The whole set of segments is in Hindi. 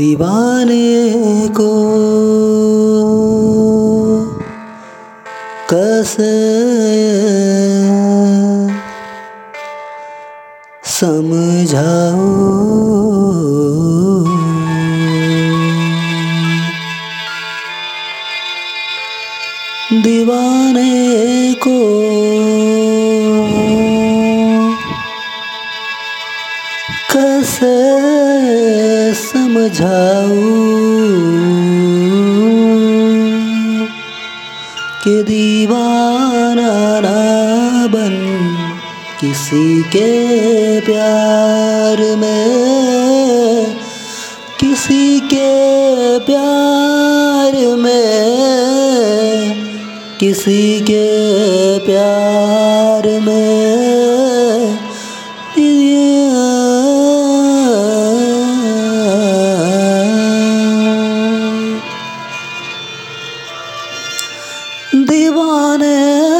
दीवाने को कैसे समझाओ। दीवाने को कैसे समझाऊं? कि दीवाना ना बन किसी के प्यार में किसी के प्यार में किसी के प्यार में। दीवाने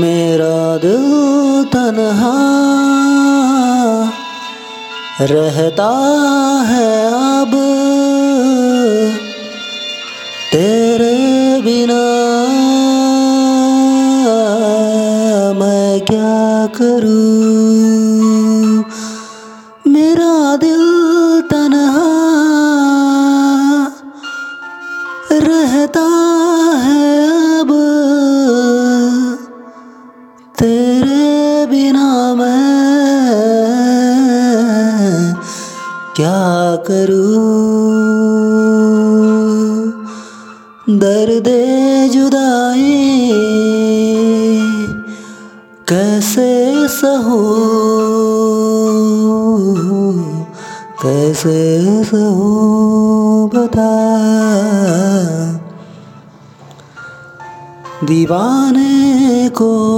मेरा दिल तन्हा रहता है अब। तेरे बिना मैं क्या करूँ? क्या करूँ? दर्द जुदाई कैसे सहूं? कैसे सहूं बता दीवाने को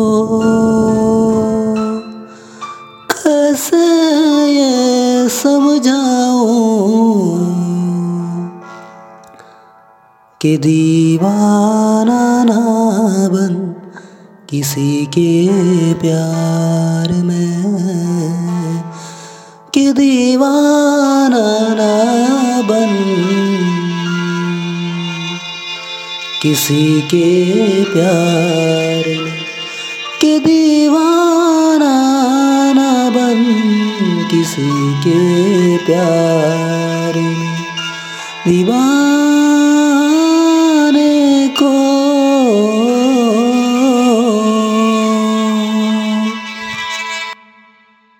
कि दीवाना ना बन किसी के प्यार में। कि दीवाना ना बन किसी के प्यार में। कि दीवाना ना बन किसी के प्यार में। दीवाना